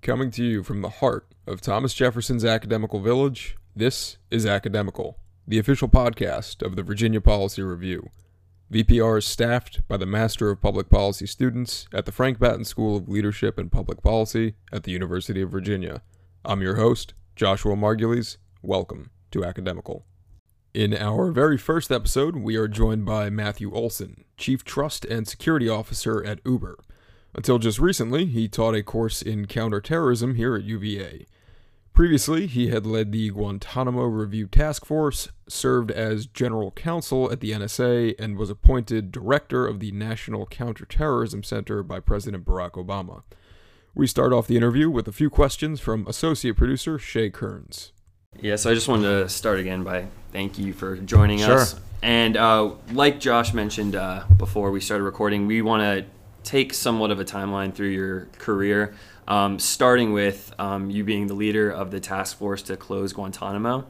Coming to you from the heart of Thomas Jefferson's academical village, this is Academical, the official podcast of the Virginia Policy Review. VPR is staffed by the Master of Public Policy students at the Frank Batten School of Leadership and Public Policy at the University of Virginia. I'm your host, Joshua Margulies. Welcome to Academical. In our very first episode, we are joined by Matthew Olsen, Chief Trust and Security Officer at Uber. Until just recently, he taught a course in counterterrorism here at UVA. Previously, he had led the Guantanamo Review Task Force, served as general counsel at the NSA, and was appointed director of the National Counterterrorism Center by President Barack Obama. We start off the interview with a few questions from associate producer Shay Kearns. Yeah, so I just wanted to start again by thank you for joining Sure. us. And uh, like Josh mentioned uh, before we started recording, we want to take somewhat of a timeline through your career, um, starting with um, you being the leader of the task force to close Guantanamo.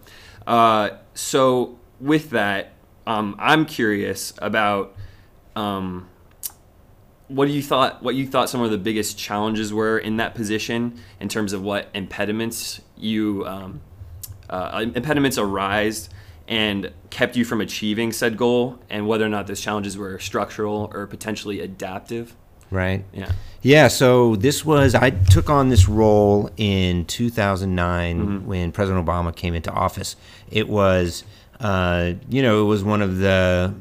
Uh, so, with that, um, I'm curious about um, what you thought what you thought some of the biggest challenges were in that position in terms of what impediments you um, uh, impediments arise and kept you from achieving said goal and whether or not those challenges were structural or potentially adaptive right? yeah Yeah, so this was, I took on this role in 2009 when President Obama came into office. It was, uh, you know, it was one of the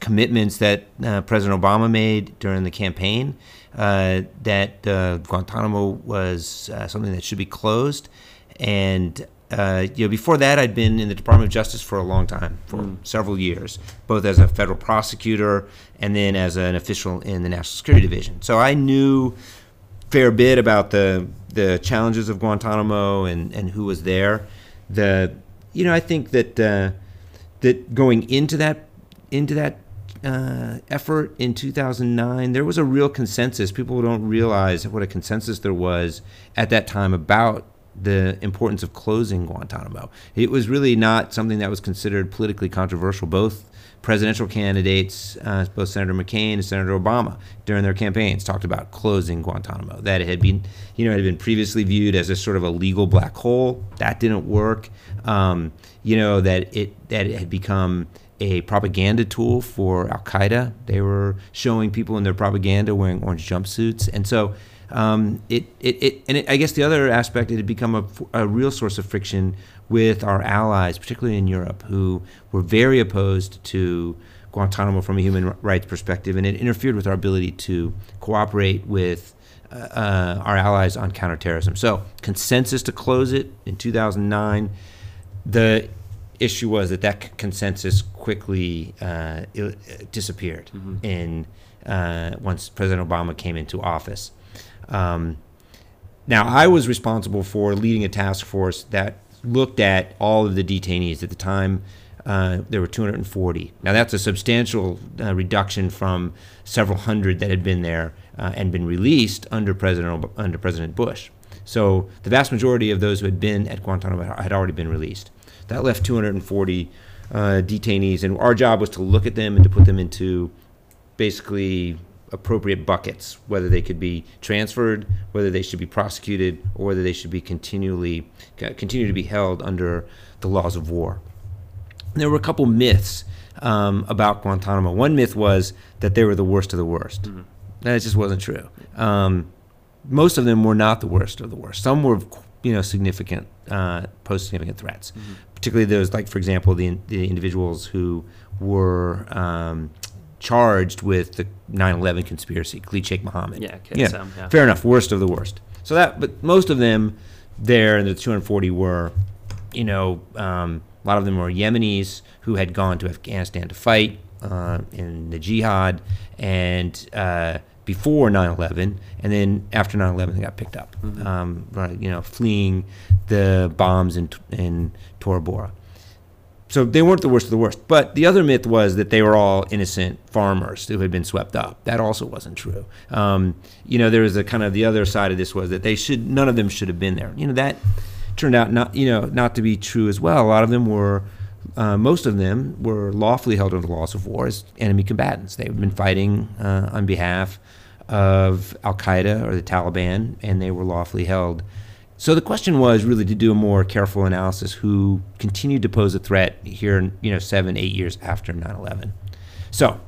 commitments that uh, President Obama made during the campaign uh, that uh, Guantanamo was uh, something that should be closed. And uh, you know, before that, I'd been in the Department of Justice for a long time, for several years, both as a federal prosecutor and then as an official in the National Security Division. So I knew fair bit about the the challenges of Guantanamo and, and who was there. The you know I think that uh, that going into that into that uh, effort in 2009, there was a real consensus. People don't realize what a consensus there was at that time about the importance of closing Guantanamo. It was really not something that was considered politically controversial. Both presidential candidates, uh, both Senator McCain and Senator Obama, during their campaigns, talked about closing Guantanamo. That it had been, you know, it had been previously viewed as a sort of a legal black hole. That didn't work. Um, you know that it that it had become a propaganda tool for Al Qaeda. They were showing people in their propaganda wearing orange jumpsuits, and so um, it, it, it and it, I guess the other aspect it had become a, a real source of friction with our allies, particularly in Europe, who were very opposed to Guantanamo from a human rights perspective, and it interfered with our ability to cooperate with uh, uh, our allies on counterterrorism. So consensus to close it in 2009. The issue was that that c- consensus quickly uh, disappeared in uh, once President Obama came into office. Um, now, I was responsible for leading a task force that looked at all of the detainees. At the time, uh, there were 240. Now, that's a substantial uh, reduction from several hundred that had been there uh, and been released under President Ob- under President Bush. So, the vast majority of those who had been at Guantanamo had already been released. That left 240 uh, detainees, and our job was to look at them and to put them into basically appropriate buckets, whether they could be transferred, whether they should be prosecuted, or whether they should be continually continue to be held under the laws of war. There were a couple myths um, about Guantanamo. One myth was that they were the worst of the worst. That just wasn't true. Um, most of them were not the worst of the worst. Some were, you know, significant, uh, pose significant threats. Particularly those, like for example, the the individuals who were um, charged with the 9/11 conspiracy, Khalid Sheikh Mohammed. Yeah, KSM, yeah. fair enough. Worst of the worst. So that, but most of them there, and the 240 were, you know, um, a lot of them were Yemenis who had gone to Afghanistan to fight uh, in the jihad, and uh, before 9/11, and then after 9/11, they got picked up, um, you know, fleeing the bombs in in Tora Bora so they weren't the worst of the worst. But the other myth was that they were all innocent farmers who had been swept up. That also wasn't true. Um, you know, there was a kind of the other side of this was that they should none of them should have been there. You know, that turned out not you know not to be true as well. A lot of them were. Uh, most of them were lawfully held under the laws of war as enemy combatants. They had been fighting uh, on behalf of Al Qaeda or the Taliban, and they were lawfully held. So the question was really to do a more careful analysis who continued to pose a threat here, you know, seven, eight years after 9/11. So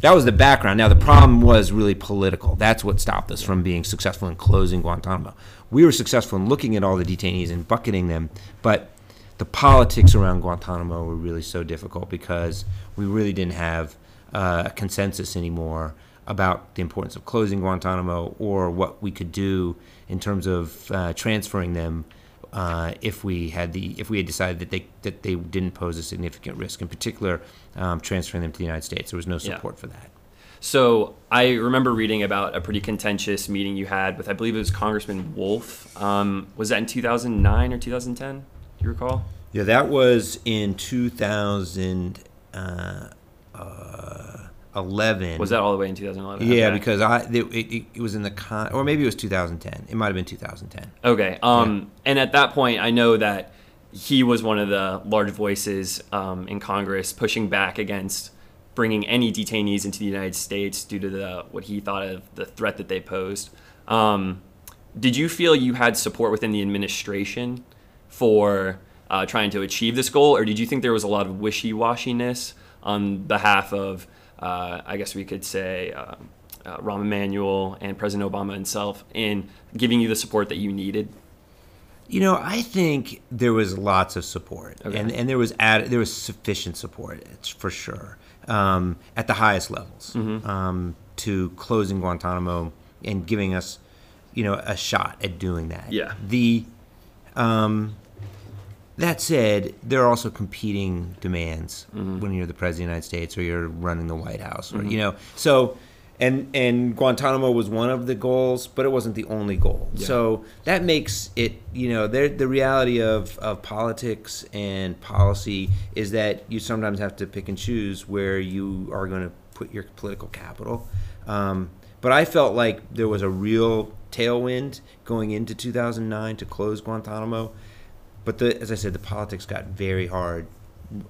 that was the background. Now the problem was really political. That's what stopped us from being successful in closing Guantanamo. We were successful in looking at all the detainees and bucketing them, but the politics around Guantanamo were really so difficult because we really didn't have uh, a consensus anymore about the importance of closing Guantanamo or what we could do in terms of uh, transferring them uh, if we had the if we had decided that they that they didn't pose a significant risk. In particular, um, transferring them to the United States, there was no support Yeah. for that. So I remember reading about a pretty contentious meeting you had with, I believe it was Congressman Wolf. Um, was that in 2009 or 2010? Do you recall? Yeah, that was in 2011. Was that all the way in 2011? Yeah, Okay. because I it, it, it was in the con, or maybe it was 2010. It might have been 2010. Okay. Um, And at that point, I know that he was one of the large voices um, in Congress pushing back against bringing any detainees into the United States due to the what he thought of the threat that they posed. Um, did you feel you had support within the administration for uh, trying to achieve this goal, or did you think there was a lot of wishy-washiness on behalf of, uh, I guess we could say, uh, uh, Rahm Emanuel and President Obama himself in giving you the support that you needed? You know, I think there was lots of support, Okay. and and there was add, there was sufficient support it's for sure um, at the highest levels um, to closing Guantanamo and giving us, you know, a shot at doing that. Yeah. The um, that said, there are also competing demands when you're the president of the United States or you're running the White House, or you know, so. And, and Guantanamo was one of the goals, but it wasn't the only goal. So that makes it, you know, the reality of, of politics and policy is that you sometimes have to pick and choose where you are going to put your political capital. Um, but I felt like there was a real tailwind going into 2009 to close Guantanamo. But the, as I said, the politics got very hard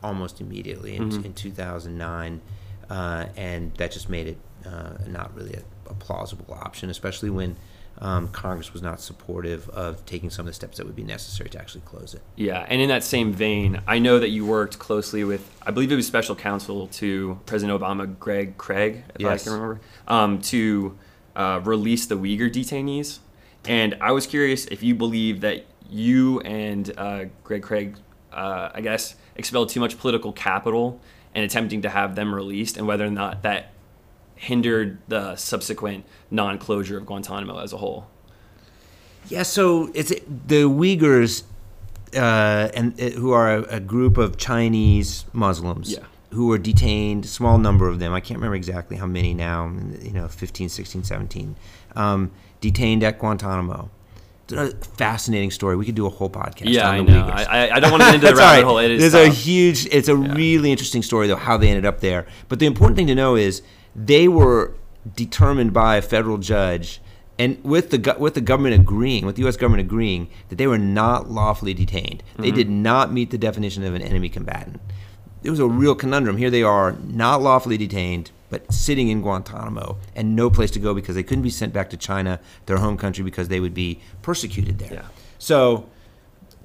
almost immediately in, in 2009, uh, and that just made it uh, not really a, a plausible option, especially when um, Congress was not supportive of taking some of the steps that would be necessary to actually close it. Yeah, and in that same vein, I know that you worked closely with, I believe it was special counsel to President Obama, Greg Craig, if Yes. I can remember, um, to uh, release the Uyghur detainees. And I was curious if you believe that you and uh, Greg Craig, uh, I guess, expelled too much political capital in attempting to have them released, and whether or not that hindered the subsequent non-closure of Guantanamo as a whole. Yeah, so it's the Uyghurs, uh, and uh, who are a, a group of Chinese Muslims Yeah. who were detained, small number of them. I can't remember exactly how many now, you know, 15, 16, 17, um, detained at Guantanamo. It's a fascinating story. We could do a whole podcast Yeah, on I know. I, I- don't want to get into the rabbit right. hole. It is a huge. It's a really interesting story though how they ended up there. But the important thing to know is they were determined by a federal judge, and with the with the government agreeing, with the U.S. government agreeing that they were not lawfully detained. Mm-hmm. They did not meet the definition of an enemy combatant. It was a real conundrum. Here they are, not lawfully detained, but sitting in Guantanamo and no place to go because they couldn't be sent back to China, their home country, because they would be persecuted there. Yeah. So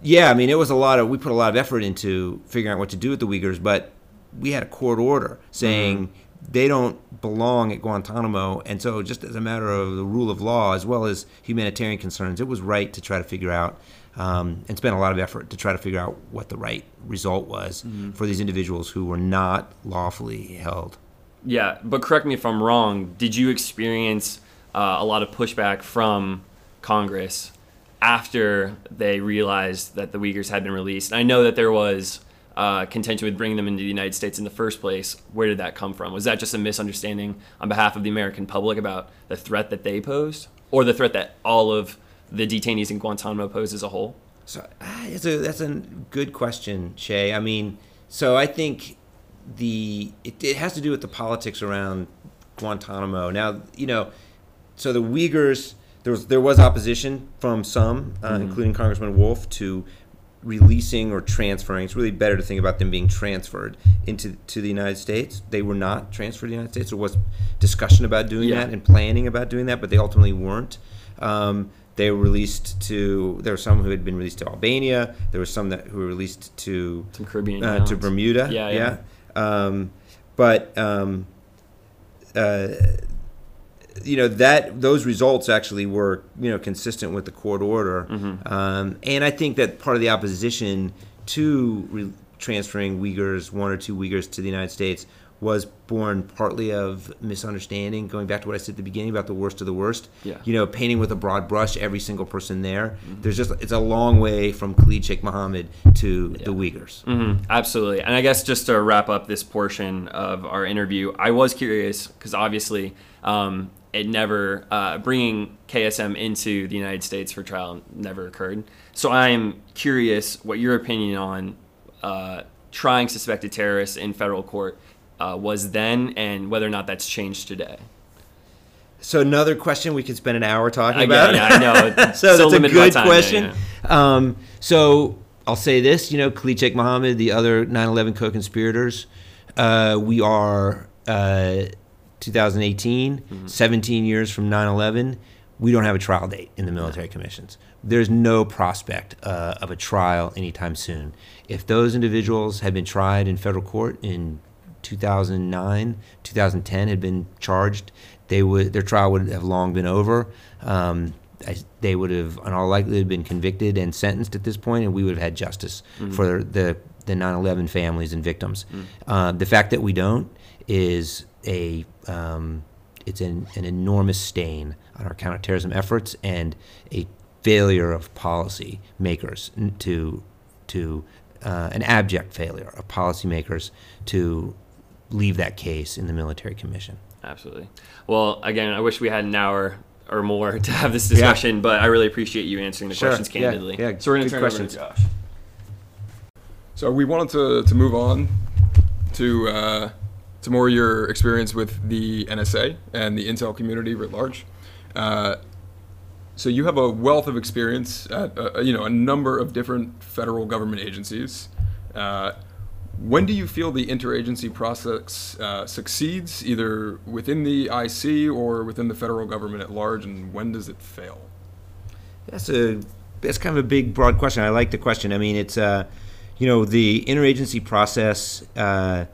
yeah, I mean, it was a lot of we put a lot of effort into figuring out what to do with the Uyghurs, but we had a court order saying they don't belong at Guantanamo, and so just as a matter of the rule of law as well as humanitarian concerns, it was right to try to figure out um, and spend a lot of effort to try to figure out what the right result was for these individuals who were not lawfully held. Yeah, but correct me if I'm wrong. Did you experience uh, a lot of pushback from Congress after they realized that the Uyghurs had been released? I know that there was uh, contention with bringing them into the United States in the first place. Where did that come from? Was that just a misunderstanding on behalf of the American public about the threat that they posed, or the threat that all of the detainees in Guantanamo posed as a whole? So ah, it's a, that's a good question, Shay. I mean, so I think the it, it has to do with the politics around Guantanamo. Now, you know, so the Uyghurs there was there was opposition from some, uh, including Congressman Wolf, to releasing or transferring. It's really better to think about them being transferred into to the United States. They were not transferred to the United States. There was discussion about doing Yeah. that and planning about doing that, but they ultimately weren't. Um, they were released to. There were some who had been released to Albania. There were some that who were released to Some Caribbean uh, to. Bermuda. Yeah, yeah. Um, but um, uh, you know that those results actually were you know consistent with the court order, Mm-hmm. um, and I think that part of the opposition to re- transferring Uyghurs, one or two Uyghurs, to the United States was born partly of misunderstanding. Going back to what I said at the beginning about the worst of the worst, Yeah. you know, painting with a broad brush every single person there. There's just it's a long way from Khalid Sheikh Mohammed to the Uyghurs. hmm absolutely. And I guess just to wrap up this portion of our interview, I was curious because obviously um, it never, uh, bringing KSM into the United States for trial never occurred. So I am curious what your opinion on uh, trying suspected terrorists in federal court uh, was then and whether or not that's changed today. So another question we could spend an hour talking I, about. yeah, I know. It's so that's a good time, yeah, question. yeah. Um, so I'll say this: you know, Khalid Sheikh Mohammed, the other 9/11 co-conspirators, uh, we are uh, 2018, Mm-hmm. 17 years from 9/11. We don't have a trial date in the military commissions. There's no prospect uh, of a trial anytime soon. If those individuals had been tried in federal court in 2009, 2010 had been charged, they would their trial would have long been over. Um, I, they would have, in all likelihood, been convicted and sentenced at this point, and we would have had justice for the the 9/11 families and victims. Uh, the fact that we don't is a um, it's an, an enormous stain on our counterterrorism efforts and a failure of policy makers to to uh, an abject failure of policymakers to leave that case in the military commission. Absolutely. Well, again, I wish we had an hour or more to have this discussion, but I really appreciate you answering the Sure. questions candidly. yeah, so we're going to turn questions. over to Josh. So we wanted to, to move on to uh, to more your experience with the NSA and the intel community writ large. Uh, so you have a wealth of experience at uh, you know a number of different federal government agencies. When do you feel the interagency process uh, succeeds, either within the IC or within the federal government at large, and when does it fail? That's a that's kind of a big, broad question. I like the question. I mean, it's uh, you know, the interagency process, uh,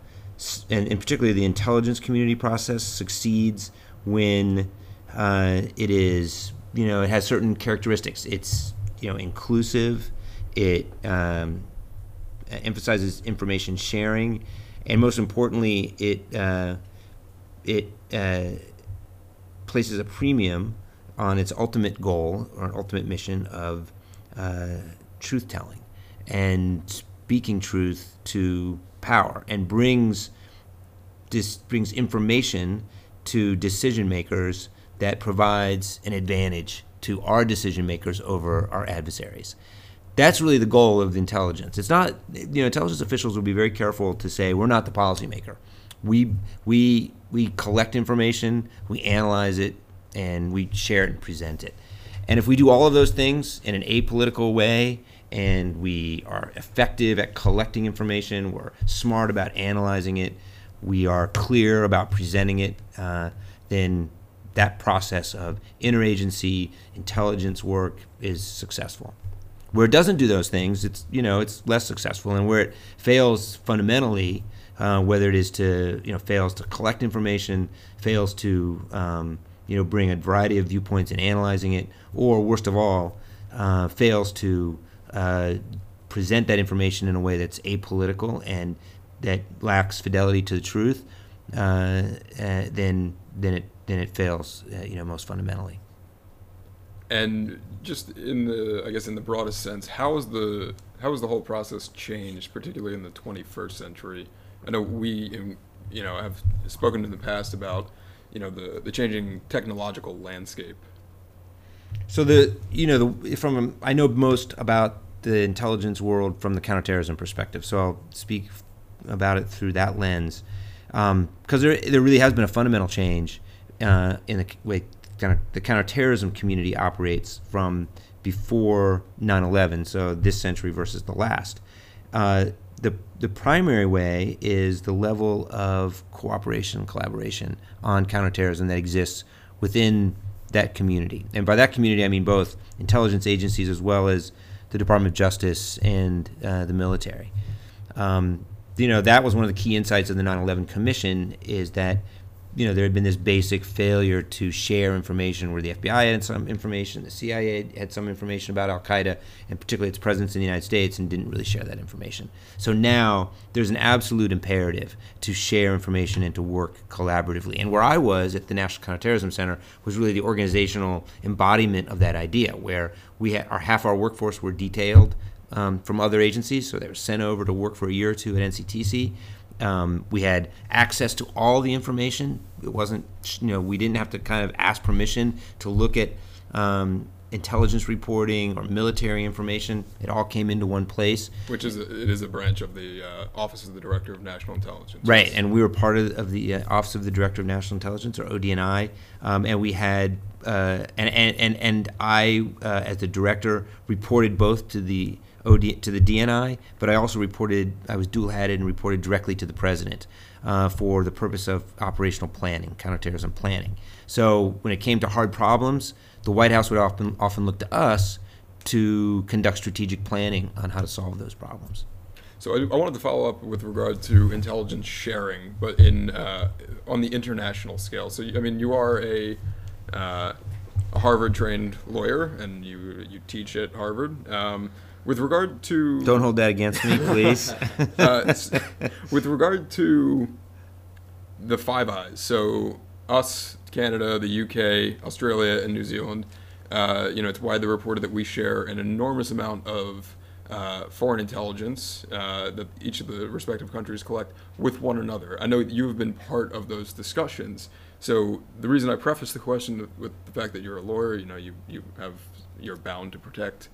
and, and particularly the intelligence community process, succeeds when uh, it is, you know, it has certain characteristics. It's you know inclusive. It um, emphasizes information sharing, and most importantly, it uh, it uh, places a premium on its ultimate goal or ultimate mission of uh, truth telling and speaking truth to power and brings this brings information to decision makers that provides an advantage to our decision makers over our adversaries. That's really the goal of the intelligence. It's not, you know, intelligence officials will be very careful to say we're not the policymaker. We we we collect information, we analyze it, and we share it and present it. And if we do all of those things in an apolitical way, and we are effective at collecting information, we're smart about analyzing it, we are clear about presenting it, uh, then that process of interagency intelligence work is successful. Where it doesn't do those things, it's you know it's less successful, and where it fails fundamentally, uh, whether it is to you know fails to collect information, fails to um, you know bring a variety of viewpoints in analyzing it, or worst of all, uh, fails to uh, present that information in a way that's apolitical and that lacks fidelity to the truth, uh, uh, then then it then it fails, uh, you know, most fundamentally. And just in the, I guess, in the broadest sense, how is the how has the whole process changed, particularly in the 21st century? I know we, um, you know, have spoken in the past about, you know, the the changing technological landscape. So the you know the from I know most about the intelligence world from the counterterrorism perspective. So I'll speak about it through that lens because there there really has been a fundamental change uh, in the way counter, the counterterrorism community operates from before 9/11. So this century versus the last. Uh, the the primary way is the level of cooperation and collaboration on counterterrorism that exists within that community. And by that community, I mean both intelligence agencies as well as the Department of Justice and uh, the military. Um, you know, that was one of the key insights of the 9/11 Commission is that you know there had been this basic failure to share information where the FBI had some information, the CIA had some information about Al Qaeda, and particularly its presence in the United States, and didn't really share that information. So now there's an absolute imperative to share information and to work collaboratively. And where I was at the National Counterterrorism Center was really the organizational embodiment of that idea, where we had our half our workforce were detailed um, from other agencies, so they were sent over to work for a year or two at NCTC. Um, we had access to all the information. It wasn't, you know, we didn't have to kind of ask permission to look at um, intelligence reporting or military information. It all came into one place. Which is a, it is a branch of the uh, Office of the Director of National Intelligence. Right, and we were part of, of the uh, Office of the Director of National Intelligence, or ODNI, um, and we had uh, and, and and and I, uh, as the director, reported both to the OD, to the DNI, but I also reported, I was dual hatted and reported directly to the president uh, for the purpose of operational planning, counterterrorism planning. So when it came to hard problems, the White House would often, often look to us to conduct strategic planning on how to solve those problems. So I, I wanted to follow up with regard to intelligence sharing, but in uh, on the international scale. So I mean, you are a uh, a Harvard-trained lawyer, and you you teach at Harvard. Um, with regard to don't hold that against me, please. uh, with regard to the Five Eyes, so us, Canada, the UK, Australia, and New Zealand. Uh, you know, it's widely reported that we share an enormous amount of uh, foreign intelligence uh, that each of the respective countries collect with one another. I know you have been part of those discussions. So the reason I preface the question with the fact that you're a lawyer, you know, you, you have you're bound to protect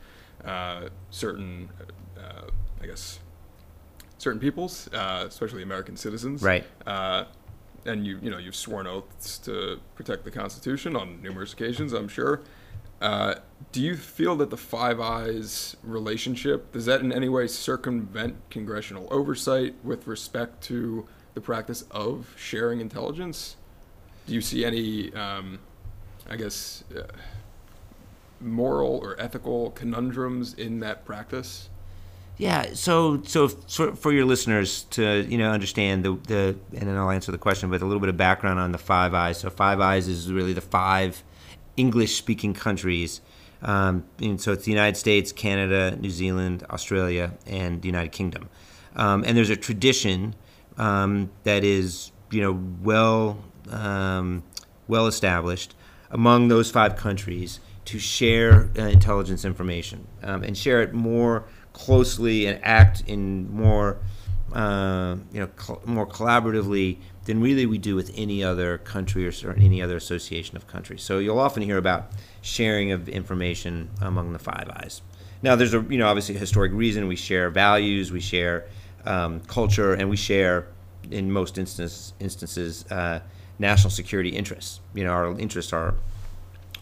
uh, certain, uh, I guess, certain peoples, uh, especially American citizens. Right. Uh, and you, you know, you've sworn oaths to protect the Constitution on numerous occasions, I'm sure. Uh, do you feel that the Five Eyes relationship does that in any way circumvent congressional oversight with respect to the practice of sharing intelligence? Do you see any, um, I guess, uh, moral or ethical conundrums in that practice? Yeah, so so for, your listeners to you know understand the the and then I'll answer the question, but a little bit of background on the Five Eyes. So Five Eyes is really the five English speaking countries. Um, and so it's the United States, Canada, New Zealand, Australia, and the United Kingdom. Um, and there's a tradition um, that is you know well um, well established among those five countries to share uh, intelligence information um, and share it more closely and act in more uh, you know cl- more collaboratively than really we do with any other country or any other association of countries. So you'll often hear about sharing of information among the Five Eyes. Now there's a you know obviously a historic reason we share values, we share um, culture, and we share in most instance, instances uh, national security interests. You know our interests are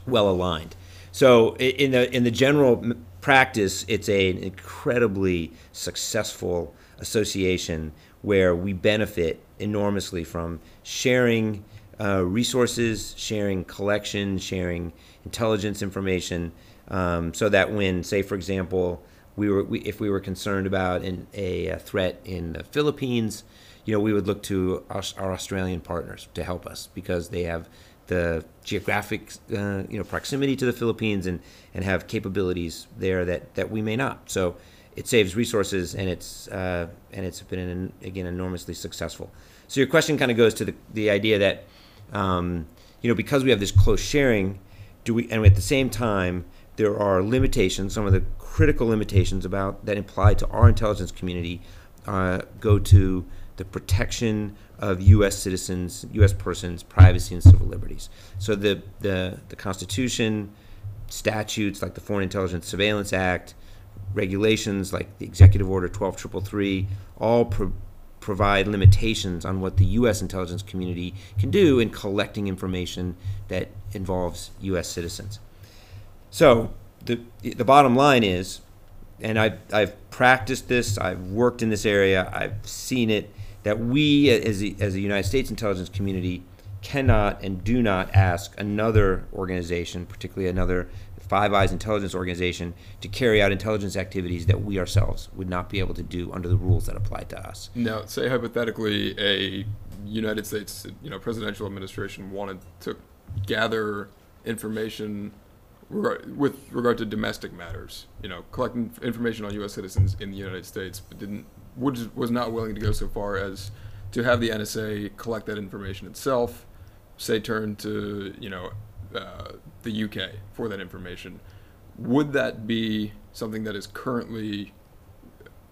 well aligned. So in the in the general practice, it's an incredibly successful association where we benefit enormously from sharing uh, resources, sharing collection, sharing intelligence information, um, so that when, say, for example, we were we, if we were concerned about an, a, a, threat in the Philippines, you know, we would look to our, our Australian partners to help us because they have the geographic uh, you know proximity to the Philippines and and have capabilities there that that we may not. So it saves resources and it's uh, and it's been an, again enormously successful. So your question kind of goes to the the idea that um, you know because we have this close sharing, do we and at the same time there are limitations. Some of the critical limitations about that apply to our intelligence community uh, go to the protection of U.S. citizens, U.S. persons' privacy and civil liberties. So the, the, the Constitution, statutes like the Foreign Intelligence Surveillance Act, regulations like the Executive Order 12333, all pro- provide limitations on what the U.S. intelligence community can do in collecting information that involves U.S. citizens. So the the bottom line is, and I've, I've practiced this. I've worked in this area. I've seen it that we as a, as United States intelligence community cannot and do not ask another organization, particularly another Five Eyes intelligence organization, to carry out intelligence activities that we ourselves would not be able to do under the rules that apply to us. Now, say hypothetically, a United States, you know, presidential administration wanted to gather information with regard to domestic matters, you know, collecting information on U.S. citizens in the United States, but didn't was was not willing to go so far as to have the NSA collect that information itself, say turn to you know uh, the UK for that information. Would that be something that is currently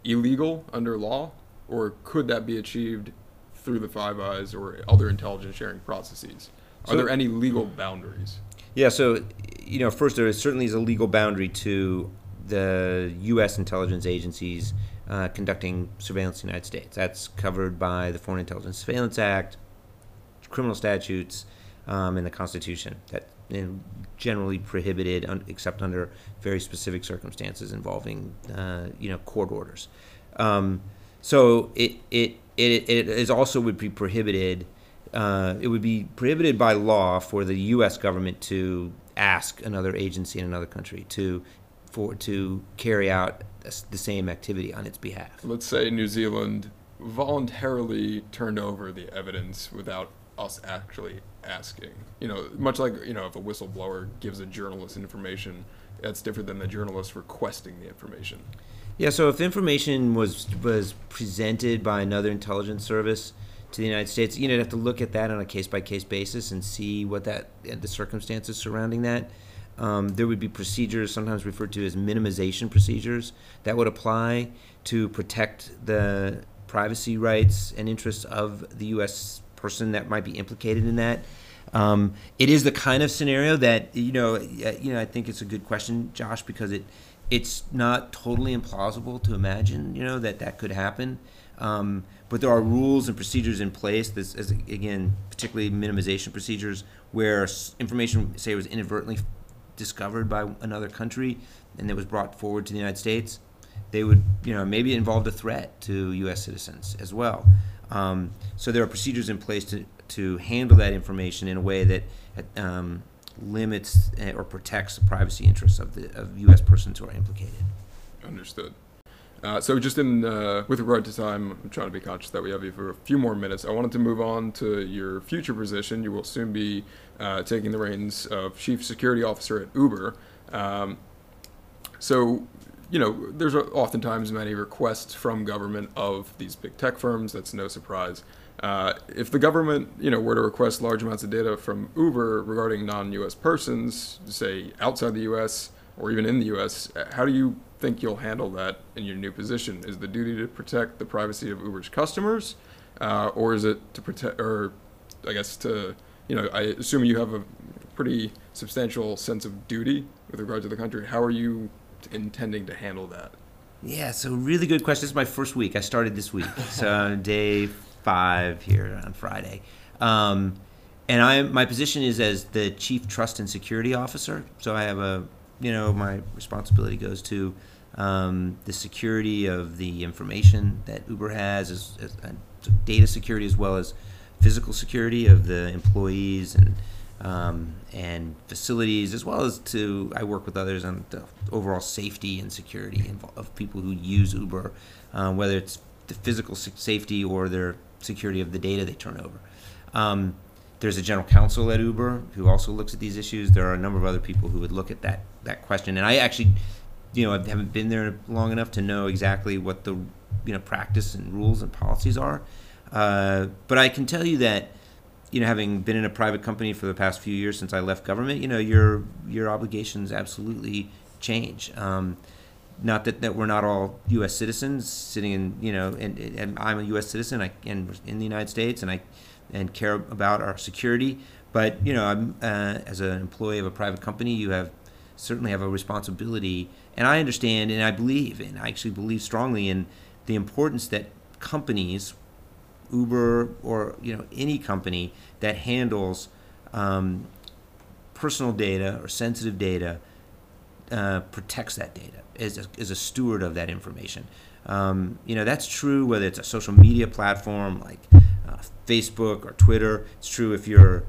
illegal under law, or could that be achieved through the Five Eyes or other intelligence sharing processes? Are so, there any legal boundaries? Yeah, so you know, first there certainly is a legal boundary to the U.S. intelligence agencies uh, conducting surveillance in the United States. That's covered by the Foreign Intelligence Surveillance Act, criminal statutes, um, and the Constitution. That you know, generally prohibited un- except under very specific circumstances involving uh, you know court orders. Um, so it, it it it is also would be prohibited. Uh, it would be prohibited by law for the U.S. government to ask another agency in another country to for to carry out the same activity on its behalf. Let's say New Zealand voluntarily turned over the evidence without us actually asking. You know, much like you know, if a whistleblower gives a journalist information, that's different than the journalist requesting the information. Yeah. So if information was was presented by another intelligence service to the United States, you know, you'd have to look at that on a case by case basis and see what that the circumstances surrounding that. Um, there would be procedures, sometimes referred to as minimization procedures, that would apply to protect the privacy rights and interests of the U.S person that might be implicated in that. Um, it is the kind of scenario that you know. Uh, you know, I think it's a good question, Josh, because it it's not totally implausible to imagine. You know that that could happen. Um, but there are rules and procedures in place. This, as again, particularly minimization procedures, where information, say, was inadvertently discovered by another country and it was brought forward to the United States, they would, you know, maybe it involved a threat to U.S. citizens as well. Um, so there are procedures in place to, to handle that information in a way that um, limits eh, or protects the privacy interests of the of U.S. persons who are implicated. Understood. Uh, so just in uh, with regard to time, I'm trying to be conscious that we have you for a few more minutes. I wanted to move on to your future position. You will soon be uh, taking the reins of chief security officer at Uber. Um, so you know, there's oftentimes many requests from government of these big tech firms. That's no surprise. Uh, if the government, you know, were to request large amounts of data from Uber regarding non-U.S. persons, say outside the U.S. or even in the U.S., how do you think you'll handle that in your new position? Is the duty to protect the privacy of Uber's customers, uh, or is it to protect, or I guess to, you know, I assume you have a pretty substantial sense of duty with regard to the country. How are you intending to handle that? Yeah, so really good question. This is my first week. I started this week, so day five here on Friday. Um, and I, my position is as the chief trust and security officer. So I have a, you know, my responsibility goes to um, the security of the information that Uber has, as, as, as data security as well as physical security of the employees and um, and facilities, as well as to I work with others on the overall safety and security of people who use Uber, uh, whether it's the physical safety or their security of the data they turn over. Um, there's a general counsel at Uber who also looks at these issues. There are a number of other people who would look at that that question, and I actually, you know, I haven't been there long enough to know exactly what the you know practice and rules and policies are. Uh, but I can tell you that you know, having been in a private company for the past few years since I left government, you know, your your obligations absolutely change. Um, not that, that we're not all U.S. citizens sitting in, you know, and, and I'm a U.S. citizen I, and in the United States, and I and care about our security. But you know, uh, as an employee of a private company, you have certainly have a responsibility, and I understand and I believe, and I actually believe strongly in the importance that companies Uber or you know any company that handles um, personal data or sensitive data uh, protects that data, is a, a steward of that information. Um, you know, that's true whether it's a social media platform like uh, Facebook or Twitter. It's true if you're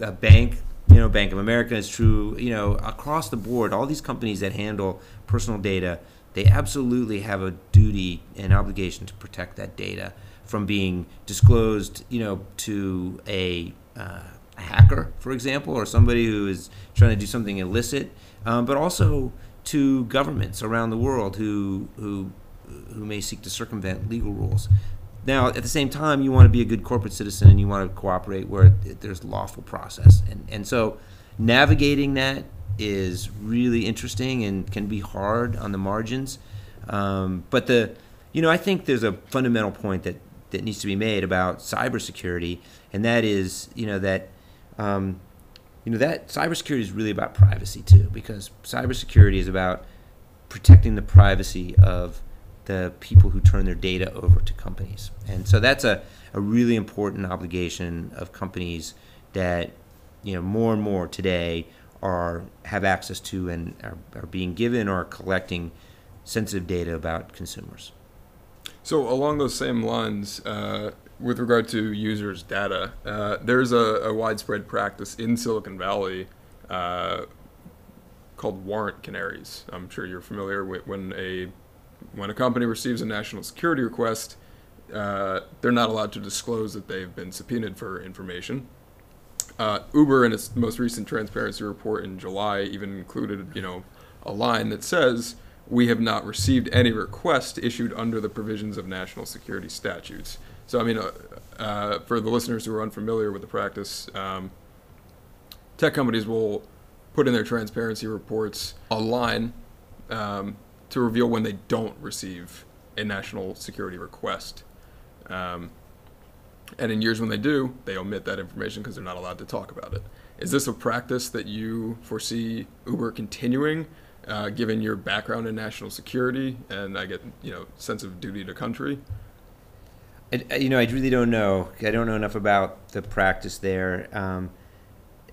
a bank, you know, Bank of America. is true, you know, across the board. All these companies that handle personal data, they absolutely have a duty and obligation to protect that data from being disclosed, you know, to a, uh, a hacker, for example, or somebody who is trying to do something illicit, um, but also to governments around the world who who who may seek to circumvent legal rules. Now, at the same time, you want to be a good corporate citizen and you want to cooperate where there's lawful process. And, and so navigating that is really interesting and can be hard on the margins. Um, but the, you know, I think there's a fundamental point that, that needs to be made about cybersecurity, and that is, you know, that, um, you know, that cybersecurity is really about privacy too, because cybersecurity is about protecting the privacy of the people who turn their data over to companies. And so that's a, a really important obligation of companies that you know more and more today are have access to and are, are being given or collecting sensitive data about consumers. So along those same lines, uh, with regard to users' data, uh, there's a, a, widespread practice in Silicon Valley uh, called warrant canaries. I'm sure you're familiar with when a when a company receives a national security request, uh, they're not allowed to disclose that they've been subpoenaed for information. Uh, Uber, in its most recent transparency report in July, even included, you know, a line that says, "We have not received any request issued under the provisions of national security statutes." So, I mean, uh, uh for the listeners who are unfamiliar with the practice, um, tech companies will put in their transparency reports a line um, to reveal when they don't receive a national security request. Um, and in years when they do, they omit that information because they're not allowed to talk about it. Is this a practice that you foresee Uber continuing, uh, given your background in national security and I get you know sense of duty to country? I, you know, I really don't know. I don't know enough about the practice there, um,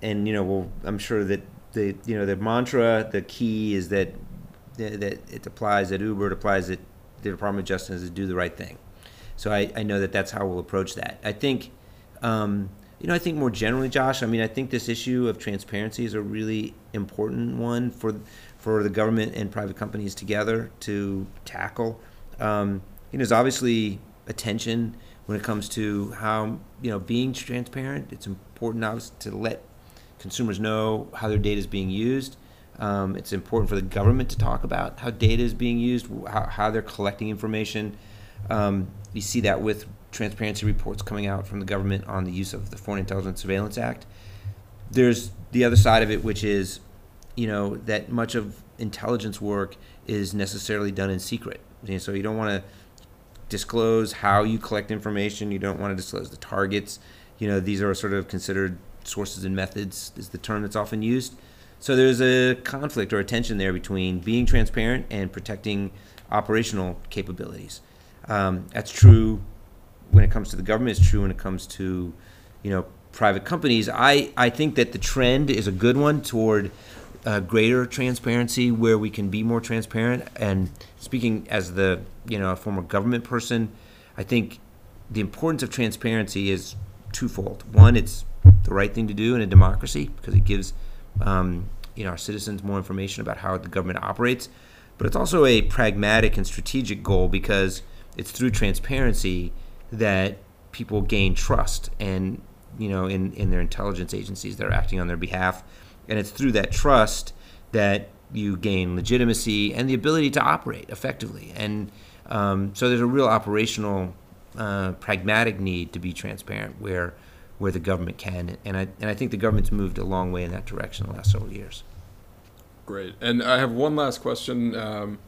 and you know, well, I'm sure that the you know the mantra, the key is that that it applies at Uber, it applies at the Department of Justice to do the right thing. So I, I know that that's how we'll approach that. I think, um, you know, I think more generally, Josh. I mean, I think this issue of transparency is a really important one for for the government and private companies together to tackle. Um, you know, there's obviously a tension when it comes to how you know being transparent. It's important, obviously, to let consumers know how their data is being used. Um, it's important for the government to talk about how data is being used, how, how they're collecting information. Um, you see that with transparency reports coming out from the government on the use of the Foreign Intelligence Surveillance Act. There's the other side of it, which is, you know, that much of intelligence work is necessarily done in secret. so you don't want to disclose how you collect information. You don't want to disclose the targets. You know, these are sort of considered sources and methods is the term that's often used. So there's a conflict or a tension there between being transparent and protecting operational capabilities. Um, that's true when it comes to the government. It's true when it comes to, you know, private companies. I, I think that the trend is a good one toward uh, greater transparency, where we can be more transparent. And speaking as the you know a former government person, I think the importance of transparency is twofold. One, it's the right thing to do in a democracy because it gives um, you know our citizens more information about how the government operates. But it's also a pragmatic and strategic goal because it's through transparency that people gain trust and you know in, in their intelligence agencies that are acting on their behalf. And it's through that trust that you gain legitimacy and the ability to operate effectively. And um, so there's a real operational, uh, pragmatic need to be transparent where where the government can. And I, and I think the government's moved a long way in that direction in the last several years. Great. And I have one last question. Um,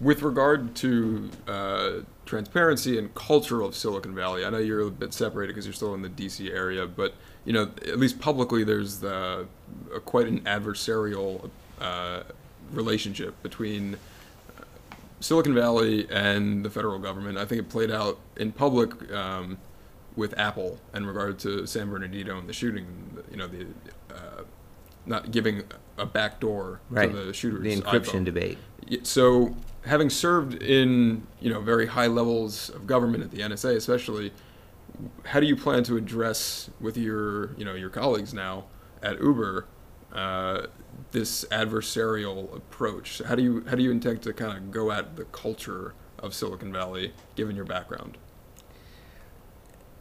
with regard to uh, transparency and culture of Silicon Valley, I know you're a bit separated because you're still in the DC area, but you know, at least publicly, there's the, quite an adversarial uh, relationship between uh, Silicon Valley and the federal government. I think it played out in public um, with Apple in regard to San Bernardino and the shooting. You know, the uh, not giving a back door Right. to the shooters. The encryption iPhone. debate. So, having served in you know very high levels of government at the NSA, especially, how do you plan to address with your you know your colleagues now at Uber uh, this adversarial approach? How do you how do you intend to kind of go at the culture of Silicon Valley, given your background?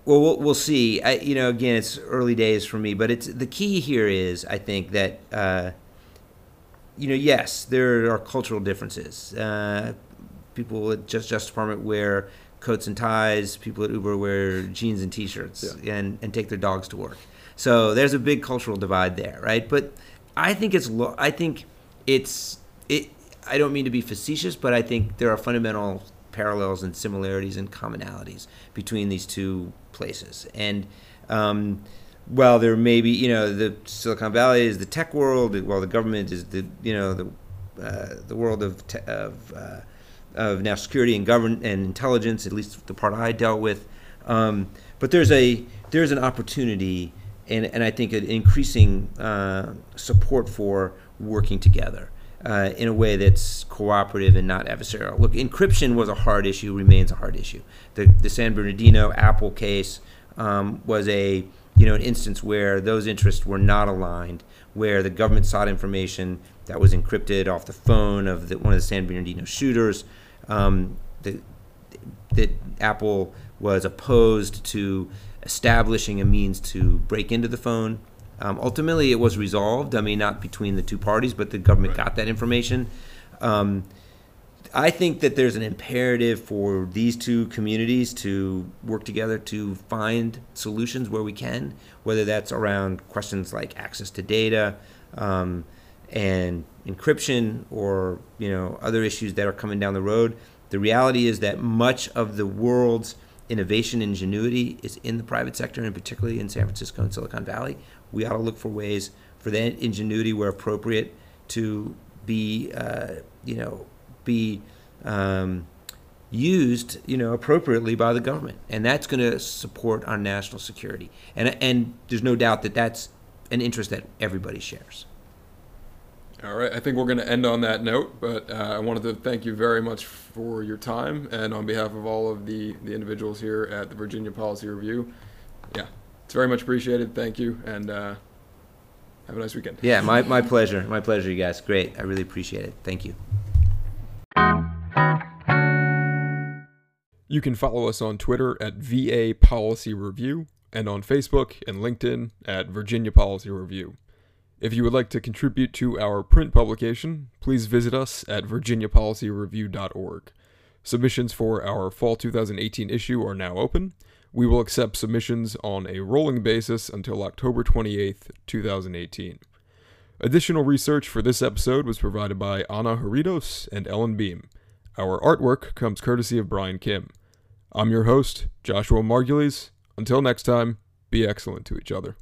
Well, we'll, we'll see. I, you know, again, it's early days for me, but it's the key here is I think that uh, you know, yes, there are cultural differences. Uh, people at Just Justice Department wear coats and ties. People at Uber wear jeans and t-shirts Yeah. and and take their dogs to work. So there's a big cultural divide there, right? But I think it's lo- I think it's it. I don't mean to be facetious, but I think there are fundamental parallels and similarities and commonalities between these two places. And um, while there may be, you know, the Silicon Valley is the tech world, while the government is the, you know, the uh, the world of te- of uh, of national security and govern and intelligence, at least the part I dealt with. Um, but there's a there's an opportunity and, and I think an increasing uh, support for working together uh, in a way that's cooperative and not adversarial. Look, encryption was a hard issue, remains a hard issue. The, the San Bernardino Apple case um, was a you know an instance where those interests were not aligned, where the government sought information that was encrypted off the phone of the, one of the San Bernardino shooters. Um, that Apple was opposed to establishing a means to break into the phone. Um, ultimately, it was resolved. I mean, not between the two parties, but the government got that information. Um, I think that there's an imperative for these two communities to work together to find solutions where we can, whether that's around questions like access to data um, and encryption, or you know other issues that are coming down the road. The reality is that much of the world's innovation and ingenuity is in the private sector, and particularly in San Francisco and Silicon Valley. We ought to look for ways for that ingenuity, where appropriate, to be, uh, you know, be um, used, you know, appropriately by the government, and that's going to support our national security. And and there's no doubt that that's an interest that everybody shares. All right, I think we're going to end on that note, but uh, I wanted to thank you very much for your time, and on behalf of all of the, the individuals here at the Virginia Policy Review, yeah, it's very much appreciated. Thank you, and uh, have a nice weekend. Yeah, my, my pleasure. My pleasure, you guys. Great. I really appreciate it. Thank you. You can follow us on Twitter at VA Policy Review and on Facebook and LinkedIn at Virginia Policy Review. If you would like to contribute to our print publication, please visit us at virginiapolicyreview.org. Submissions for our fall 2018 issue are now open. We will accept submissions on a rolling basis until October 28th, 2018. Additional research for this episode was provided by Anna Haridos and Ellen Beam. Our artwork comes courtesy of Brian Kim. I'm your host, Joshua Margulies. Until next time, be excellent to each other.